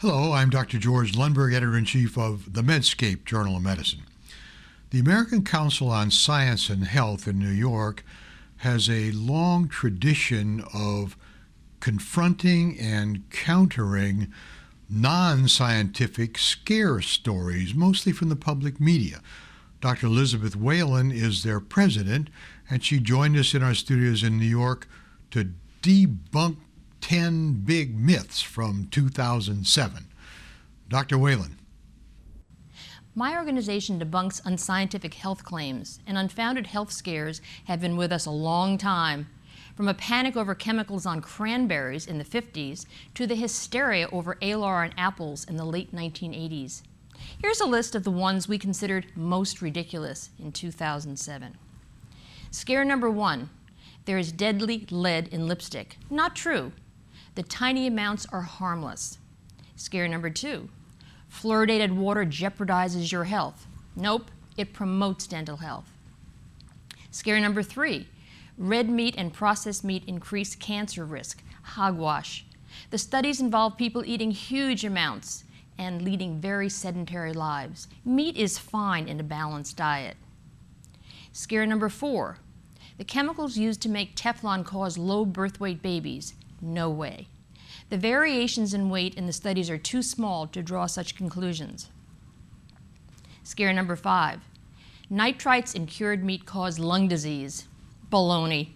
Hello, I'm Dr. George Lundberg, editor in chief of the Medscape Journal of Medicine. The American Council on Science and Health in New York has a long tradition of confronting and countering non scientific scare stories, mostly from the public media. Dr. Elizabeth Whelan is their president, and she joined us in our studios in New York to debunk 10 big myths from 2007. Dr. Whelan. My organization debunks unscientific health claims, and unfounded health scares have been with us a long time. From a panic over chemicals on cranberries in the 50s to the hysteria over alar on apples in the late 1980s. Here's a list of the ones we considered most ridiculous in 2007. Scare number one there is deadly lead in lipstick. Not true. The tiny amounts are harmless. Scare number two fluoridated water jeopardizes your health. Nope, it promotes dental health. Scare number three red meat and processed meat increase cancer risk. Hogwash. The studies involve people eating huge amounts and leading very sedentary lives. Meat is fine in a balanced diet. Scare number four the chemicals used to make Teflon cause low birth weight babies. No way. The variations in weight in the studies are too small to draw such conclusions. Scare number five nitrites in cured meat cause lung disease. Baloney.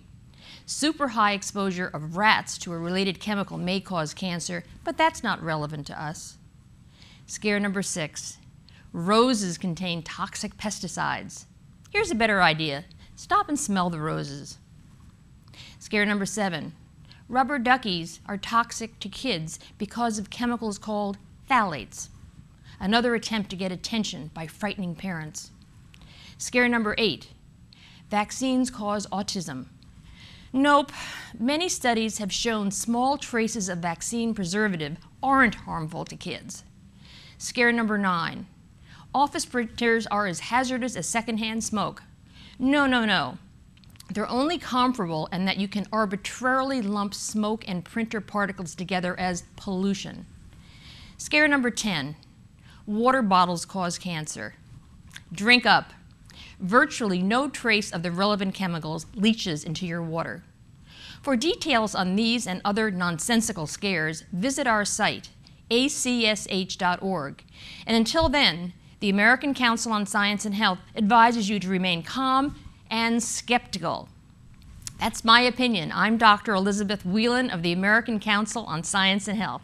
Super high exposure of rats to a related chemical may cause cancer, but that's not relevant to us. Scare number six roses contain toxic pesticides. Here's a better idea Stop and smell the roses. Scare number seven rubber duckies are toxic to kids because of chemicals called phthalates. Another attempt to get attention by frightening parents. Scare number eight vaccines cause autism. Nope, many studies have shown small traces of vaccine preservative aren't harmful to kids. Scare number nine office printers are as hazardous as secondhand smoke. No, no, no. They're only comparable in that you can arbitrarily lump smoke and printer particles together as pollution. Scare number 10 water bottles cause cancer. Drink up. Virtually no trace of the relevant chemicals leaches into your water. For details on these and other nonsensical scares, visit our site, acsh.org. And until then, the American Council on Science and Health advises you to remain calm and skeptical. That's my opinion. I'm Dr. Elizabeth Whelan of the American Council on Science and Health.